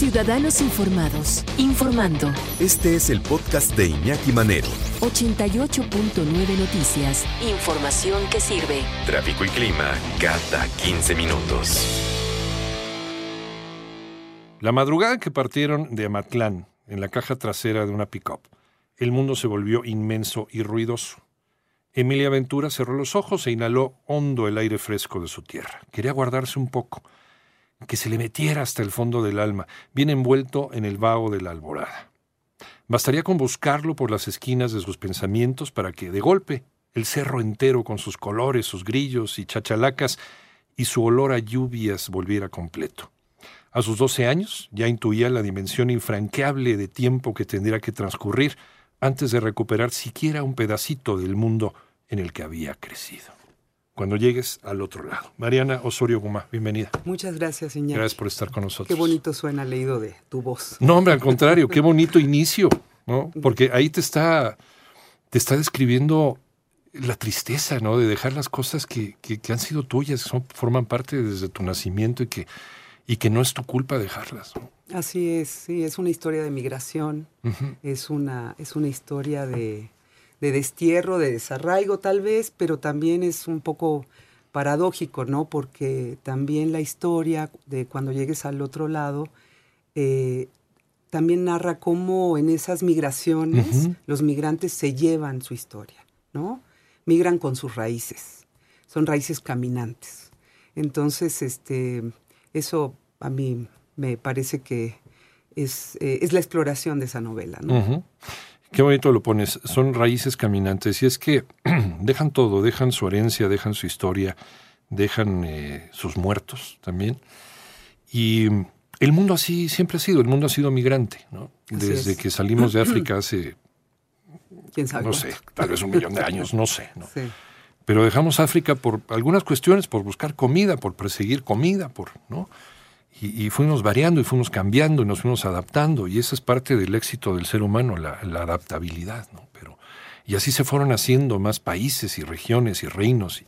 Ciudadanos informados, informando. Este es el podcast de Iñaki Manero. 88.9 Noticias. Información que sirve. Tráfico y clima cada 15 minutos. La madrugada que partieron de Amatlán, en la caja trasera de una pick-up, el mundo se volvió inmenso y ruidoso. Emilia Ventura cerró los ojos e inhaló hondo el aire fresco de su tierra. Quería guardarse un poco, que se le metiera hasta el fondo del alma, bien envuelto en el vaho de la alborada. Bastaría con buscarlo por las esquinas de sus pensamientos para que, de golpe, el cerro entero con sus colores, sus grillos y chachalacas y su olor a lluvias volviera completo. A sus doce años ya intuía la dimensión infranqueable de tiempo que tendría que transcurrir antes de recuperar siquiera un pedacito del mundo en el que había crecido. Cuando llegues al otro lado. Mariana Osorio Guma, bienvenida. Muchas gracias, señor. Gracias por estar con nosotros. Qué bonito suena leído de tu voz. No, hombre, al contrario, qué bonito inicio, ¿no? Porque ahí te está, te está describiendo la tristeza, ¿no? De dejar las cosas que, que, que han sido tuyas, son, forman parte desde tu nacimiento y que y que no es tu culpa dejarlas. Así es, sí, es una historia de migración, es, una, es una historia de, de, destierro, de desarraigo tal vez, pero también es un poco paradójico, ¿no? Porque también la historia de cuando llegues al otro lado eh, también narra cómo en esas migraciones los migrantes se llevan su historia, ¿no? Migran con sus raíces, son raíces caminantes. Entonces, este, eso a mí me parece que es, eh, es la exploración de esa novela. ¿no? Qué bonito lo pones, son raíces caminantes y es que dejan todo, dejan su herencia, dejan su historia, dejan eh, sus muertos también. Y el mundo así siempre ha sido, el mundo ha sido migrante, ¿no? Desde que salimos de África hace, ¿Quién sabe no sé, tal vez un millón de años, no sé. ¿no? Sí. Pero dejamos África por algunas cuestiones, por buscar comida, por perseguir comida, por, ¿no? Y, y, fuimos variando y fuimos cambiando y nos fuimos adaptando. Y esa es parte del éxito del ser humano, la, la adaptabilidad. ¿no? Pero, y así se fueron haciendo más países y regiones y reinos. Y,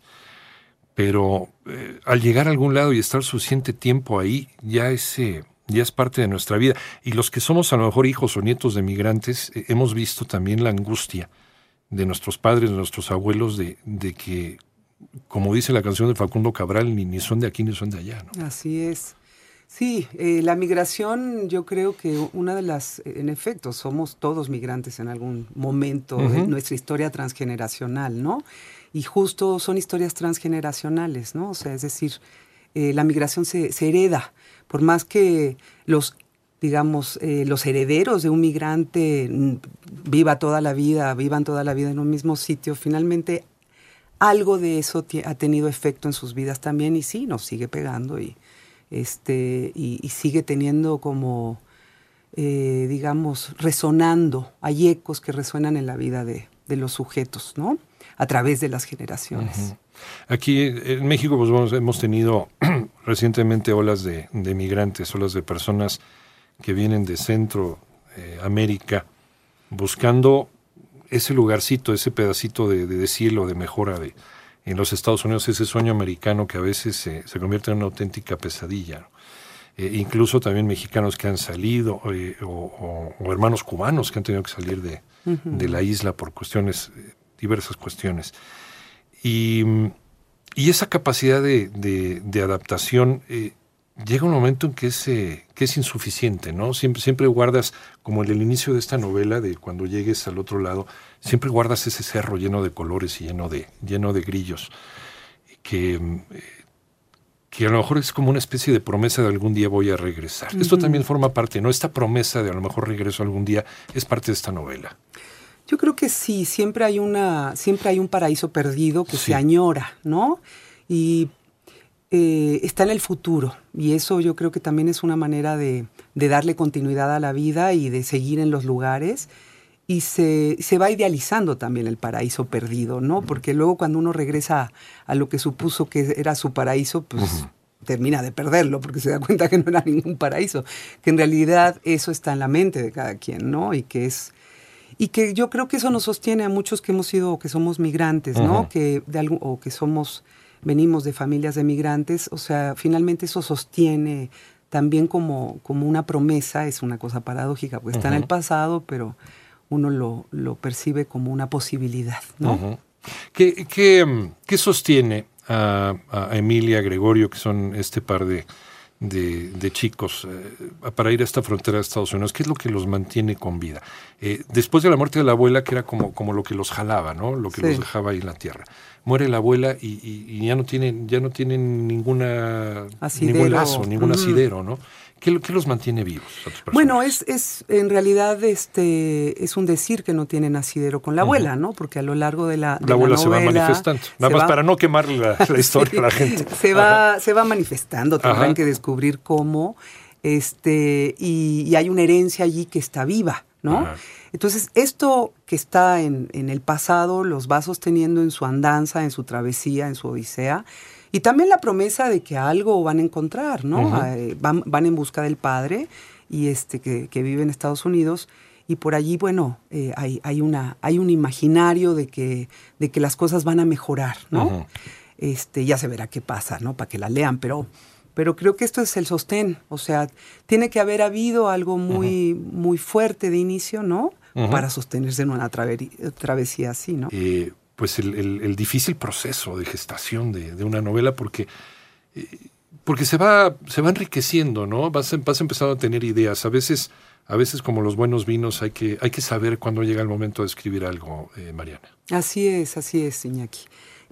pero eh, al llegar a algún lado y estar suficiente tiempo ahí, ya, ese, ya es parte de nuestra vida. Y los que somos a lo mejor hijos o nietos de migrantes, eh, hemos visto también la angustia de nuestros padres, de nuestros abuelos, de, de que, como dice la canción de Facundo Cabral, ni, ni son de aquí ni son de allá. ¿no? Así es. Sí, eh, la migración, yo creo que una de las, en efecto, somos todos migrantes en algún momento uh -huh. de nuestra historia transgeneracional, ¿no? Y justo son historias transgeneracionales, ¿no? O sea, es decir, eh, la migración se, se, hereda, por más que los, digamos, eh, los herederos de un migrante viva toda la vida, vivan toda la vida en un mismo sitio, finalmente algo de eso ha tenido efecto en sus vidas también y sí, nos sigue pegando y este, y, y sigue teniendo como, eh, digamos, resonando, hay ecos que resuenan en la vida de, de, los sujetos, ¿no? A través de las generaciones. Aquí en México pues, hemos tenido recientemente olas de, migrantes, olas de personas que vienen de Centro eh, América buscando ese lugarcito, ese pedacito de cielo, de mejora de, en los Estados Unidos ese sueño americano que a veces se, se convierte en una auténtica pesadilla. Eh, incluso también mexicanos que han salido eh, o, o, o, hermanos cubanos que han tenido que salir de, uh -huh. de la isla por cuestiones, eh, diversas cuestiones. Y, y esa capacidad de, de, de adaptación llega un momento en que es, que es insuficiente, ¿no? Siempre, siempre guardas, como en el inicio de esta novela, de cuando llegues al otro lado, siempre guardas ese cerro lleno de colores y lleno de, lleno de grillos, que, que a lo mejor es como una especie de promesa de algún día voy a regresar. Uh -huh. Esto también forma parte, ¿no? Esta promesa de a lo mejor regreso algún día es parte de esta novela. Yo creo que sí, siempre hay, una, siempre hay un paraíso perdido que sí. se añora, ¿no? Y eh, está en el futuro y eso yo creo que también es una manera de, de darle continuidad a la vida y de seguir en los lugares y se, se, va idealizando también el paraíso perdido, ¿no? Porque luego cuando uno regresa a, lo que supuso que era su paraíso, pues termina de perderlo porque se da cuenta que no era ningún paraíso, que en realidad eso está en la mente de cada quien, ¿no? Y que es y que yo creo que eso nos sostiene a muchos que hemos sido o que somos migrantes, ¿no? Que de algo, o que somos venimos de familias de migrantes, o sea, finalmente eso sostiene también como, como una promesa, es una cosa paradójica, porque está en el pasado, pero uno lo, lo percibe como una posibilidad. ¿no? ¿Qué, qué, qué sostiene a, a, Emilia, Gregorio, que son este par de, de, de chicos, eh, para ir a esta frontera de Estados Unidos? ¿Qué es lo que los mantiene con vida? Eh, después de la muerte de la abuela, que era como, como lo que los jalaba, ¿no? lo que sí. los dejaba ahí en la tierra. Muere la abuela y, y, y ya no tienen, ya no tienen ninguna, asidero. ningún lazo, ningún mm. asidero, ¿no? ¿Qué, ¿Qué, los mantiene vivos? Bueno, es, es en realidad este es un decir que no tienen asidero con la abuela, uh -huh. ¿no? Porque a lo largo de la, de la abuela la se va manifestando. Nada más va, para no quemar la, la historia sí, a la gente. Se va, se va manifestando, tendrán Ajá. que descubrir cómo. Este, y, y, hay una herencia allí que está viva, ¿no? Ajá. Entonces, esto que está en, en el pasado los va sosteniendo en su andanza, en su travesía, en su odisea, y también la promesa de que algo van a encontrar, ¿no? Uh -huh. van, van, en busca del padre y este que, que, vive en Estados Unidos. Y por allí, bueno, eh, hay, hay, una, hay un imaginario de que, de que las cosas van a mejorar, ¿no? Uh -huh. este, ya se verá qué pasa, ¿no? Para que la lean, pero, pero creo que esto es el sostén. O sea, tiene que haber habido algo muy, uh -huh. muy fuerte de inicio, ¿no? Para sostenerse en una travesía así, ¿no? Eh, pues el, el, el, difícil proceso de gestación de, de una novela porque, eh, porque se, va, se va enriqueciendo, ¿no? Vas, vas empezando a tener ideas. A veces, a veces como los buenos vinos, hay que, hay que saber cuándo llega el momento de escribir algo, eh, Mariana. Así es, así es, Iñaki.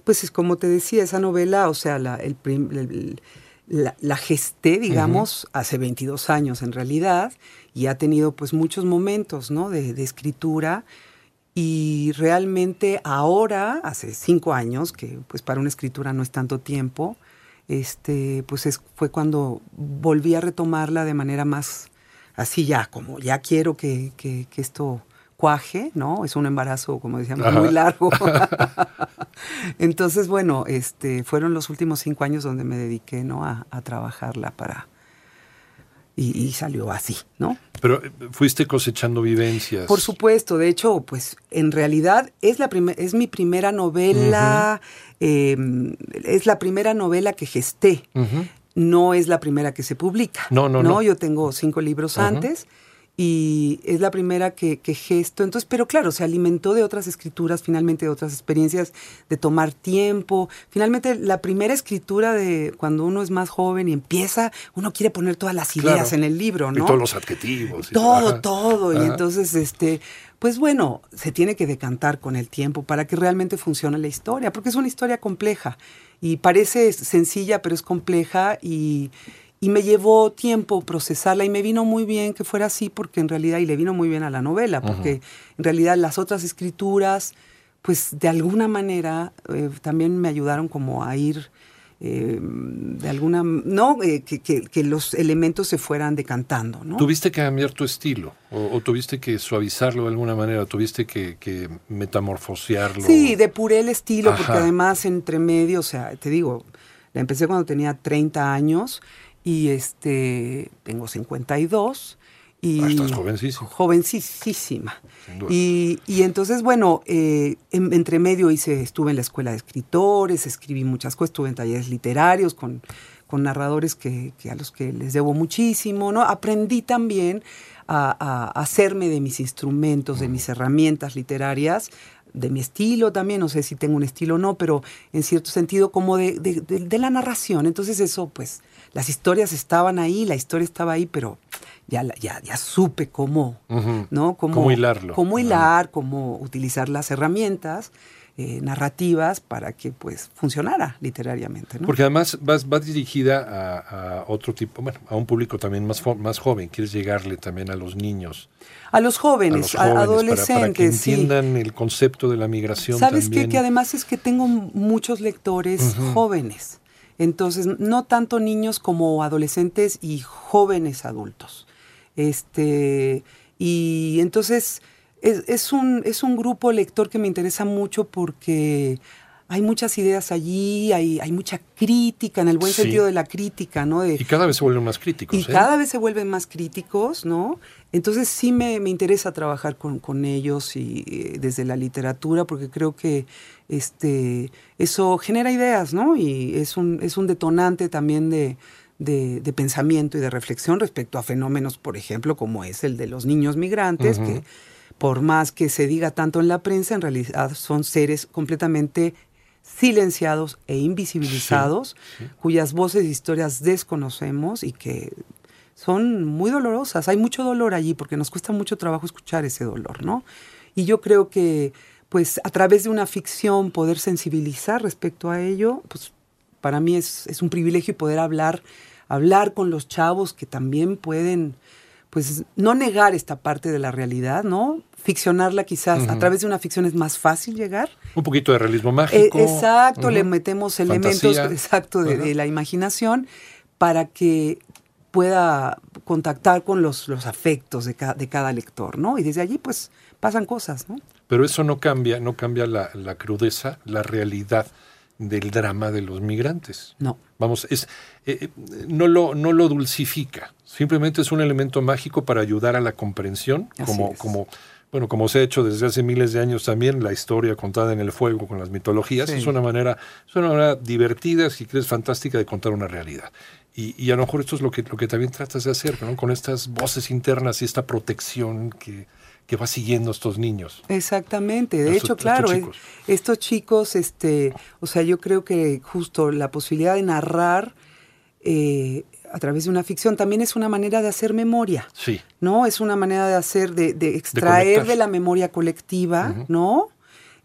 Pues es como te decía, esa novela, o sea, la, el, el la, la, gesté, digamos, uh -huh. hace 22 años en realidad, y ha tenido pues muchos momentos, ¿no? De, de escritura y realmente ahora, hace cinco años, que pues para una escritura no es tanto tiempo, este, pues es, fue cuando volví a retomarla de manera más así ya, como ya quiero que, que, que esto cuaje, ¿no? Es un embarazo, como decíamos, Ajá. muy largo. Entonces, bueno, este, fueron los últimos cinco años donde me dediqué, ¿no? A, a trabajarla para, y, y, salió así, ¿no? Pero eh, fuiste cosechando vivencias. Por supuesto, de hecho, pues en realidad es, la es mi primera novela, uh -huh. eh, es la primera novela que gesté. Uh -huh. No es la primera que se publica. No, no, no. no. Yo tengo cinco libros uh -huh. antes y es la primera que, que, gesto. Entonces, pero claro, se alimentó de otras escrituras, finalmente de otras experiencias, de tomar tiempo. Finalmente, la primera escritura de cuando uno es más joven y empieza, uno quiere poner todas las ideas claro. en el libro, ¿no? Y todos los adjetivos. Y todo, Ajá. todo. Ajá. Y entonces, este, pues bueno, se tiene que decantar con el tiempo para que realmente funcione la historia, porque es una historia compleja y parece sencilla, pero es compleja y y me llevó tiempo procesarla y me vino muy bien que fuera así porque en realidad, y le vino muy bien a la novela, porque uh -huh. en realidad las otras escrituras, pues de alguna manera eh, también me ayudaron como a ir eh, de alguna, no, eh, que, que, que, los elementos se fueran decantando, ¿no? ¿Tuviste que cambiar tu estilo? ¿O, o tuviste que suavizarlo de alguna manera? ¿Tuviste que, que metamorfosearlo? Sí, depuré el estilo, Ajá. porque además entre medio, o sea, te digo, la empecé cuando tenía 30 años y este tengo 52 y ah, estás jovencísima. Jovencísima. Y, y, entonces, bueno, eh, en, entre medio hice, estuve en la escuela de escritores, escribí muchas cosas, estuve en talleres literarios con, con narradores que, que, a los que les debo muchísimo, ¿no? Aprendí también a, a, hacerme de mis instrumentos, de mis herramientas literarias, de mi estilo también, no sé si tengo un estilo o no, pero en cierto sentido como de, de, de, de la narración. Entonces eso, pues, las historias estaban ahí, la historia estaba ahí, pero ya, ya, ya supe cómo, uh -huh. ¿no? Cómo, cómo, hilarlo. Cómo hilar, uh -huh. cómo utilizar las herramientas eh, narrativas para que pues funcionara literariamente. ¿no? Porque además vas, vas dirigida a, a, otro tipo, bueno, a un público también más, más joven, quieres llegarle también a los niños. A los jóvenes, a, los jóvenes a adolescentes. Para, para que entiendan sí. el concepto de la migración ¿Sabes también. qué? Que además es que tengo muchos lectores uh -huh. jóvenes Entonces, no tanto niños como adolescentes y jóvenes adultos. Este, y entonces es, un, es un grupo lector que me interesa mucho porque hay muchas ideas allí, hay, hay mucha crítica, en el buen Sí. sentido de la crítica, ¿no? De- Y cada vez se vuelven más críticos. y ¿eh? cada vez se vuelven más críticos, ¿no? Entonces sí me, me interesa trabajar con, con ellos y eh, desde la literatura, porque creo que este, eso genera ideas, ¿no? Y es un, es un detonante también de, de, de pensamiento y de reflexión respecto a fenómenos, por ejemplo, como es el de los niños migrantes, que por más que se diga tanto en la prensa, en realidad son seres completamente silenciados e invisibilizados, cuyas voces e historias desconocemos y que son muy dolorosas. Hay mucho dolor allí porque nos cuesta mucho trabajo escuchar ese dolor, ¿no? Y yo creo que, pues, a través de una ficción poder sensibilizar respecto a ello, pues, para mí es, es un privilegio poder hablar, hablar con los chavos que también pueden, pues, no negar esta parte de la realidad, ¿no? Ficcionarla quizás, a través de una ficción es más fácil llegar. Un poquito de realismo Eh, mágico. exacto, le metemos Fantasía. elementos exacto de, la imaginación para que pueda contactar con los, los afectos de, ca- de cada lector, ¿no? Y desde allí pues pasan cosas, ¿no? Pero eso no cambia, no cambia la, la crudeza, la realidad del drama de los migrantes. No. Vamos, es, eh, eh, no, lo, no lo dulcifica, simplemente es un elemento mágico para ayudar a la comprensión, Así como, es. como, bueno, como se ha hecho desde hace miles de años también, la historia contada en el fuego con las mitologías, Sí. es una manera, es una manera divertida, si quieres, fantástica de contar una realidad. Y, y a lo mejor esto es lo que, lo que también tratas de hacer, ¿no? Con estas voces internas y esta protección que, que va siguiendo a estos niños. Exactamente, de hecho, claro, estos chicos. estos chicos, este, o sea, yo creo que justo la posibilidad de narrar eh, a través de una ficción también es una manera de hacer memoria. Sí. ¿no? Es una manera de hacer, de, de extraer de, la memoria colectiva. ¿no?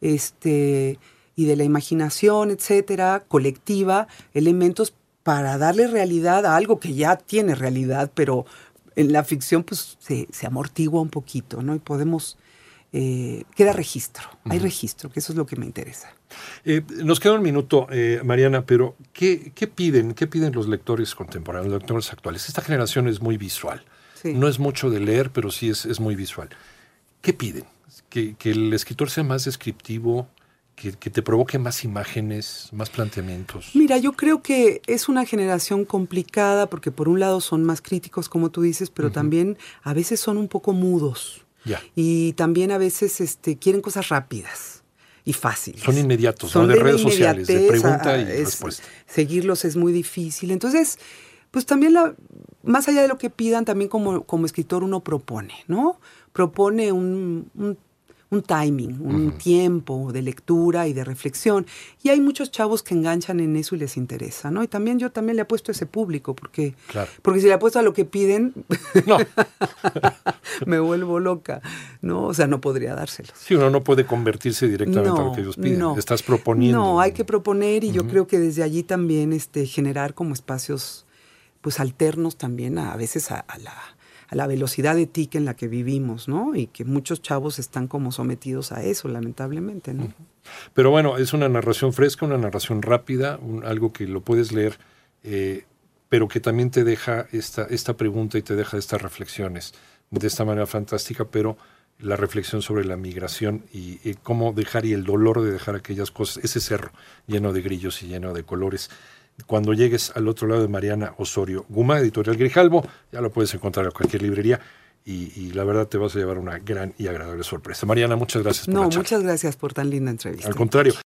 Este, y de la imaginación, etcétera, colectiva, elementos para darle realidad a algo que ya tiene realidad, pero en la ficción pues se, se amortigua un poquito, ¿no? Y podemos, eh, queda registro, hay registro, que eso es lo que me interesa. Eh, nos queda un minuto, eh, Mariana, pero ¿qué, qué piden? ¿Qué piden los lectores contemporáneos, los lectores actuales? Esta generación es muy visual. Sí. No es mucho de leer, pero sí es, es muy visual. ¿Qué piden? Que, que el escritor sea más descriptivo, que, que te provoque más imágenes, más planteamientos. Mira, yo creo que es una generación complicada porque por un lado son más críticos, como tú dices, pero también a veces son un poco mudos. Ya. Y también a veces este, quieren cosas rápidas y fáciles. Son inmediatos, ¿no? Son De redes sociales, de pregunta a- y es- respuesta. Seguirlos es muy difícil. Entonces, pues también la, más allá de lo que pidan, también como, como escritor uno propone, ¿no? Propone un, un- un timing, un tiempo de lectura y de reflexión. Y hay muchos chavos que enganchan en eso y les interesa, ¿no? Y también yo también le apuesto a ese público, porque, Claro. porque si le apuesto a lo que piden, No, me vuelvo loca, ¿no? O sea, no podría dárselos. sí, uno no puede convertirse directamente a lo que ellos piden. no. Estás proponiendo. No, hay que proponer y yo creo que desde allí también este, generar como espacios pues alternos también a, a veces a, a la, a la velocidad ética en la que vivimos, ¿no? Y que muchos chavos están como sometidos a eso, lamentablemente, ¿no? Pero bueno, es una narración fresca, una narración rápida, algo que lo puedes leer, eh, pero que también te deja esta, esta pregunta y te deja estas reflexiones de esta manera fantástica, pero la reflexión sobre la migración y, y cómo dejar y el dolor de dejar aquellas cosas, ese cerro lleno de grillos y lleno de colores. Cuando llegues al otro lado de Mariana Osorio Guma, editorial Grijalbo, ya lo puedes encontrar en cualquier librería y, y la verdad te vas a llevar una gran y agradable sorpresa. Mariana, muchas gracias por No, la muchas gracias por tan linda entrevista. Al contrario.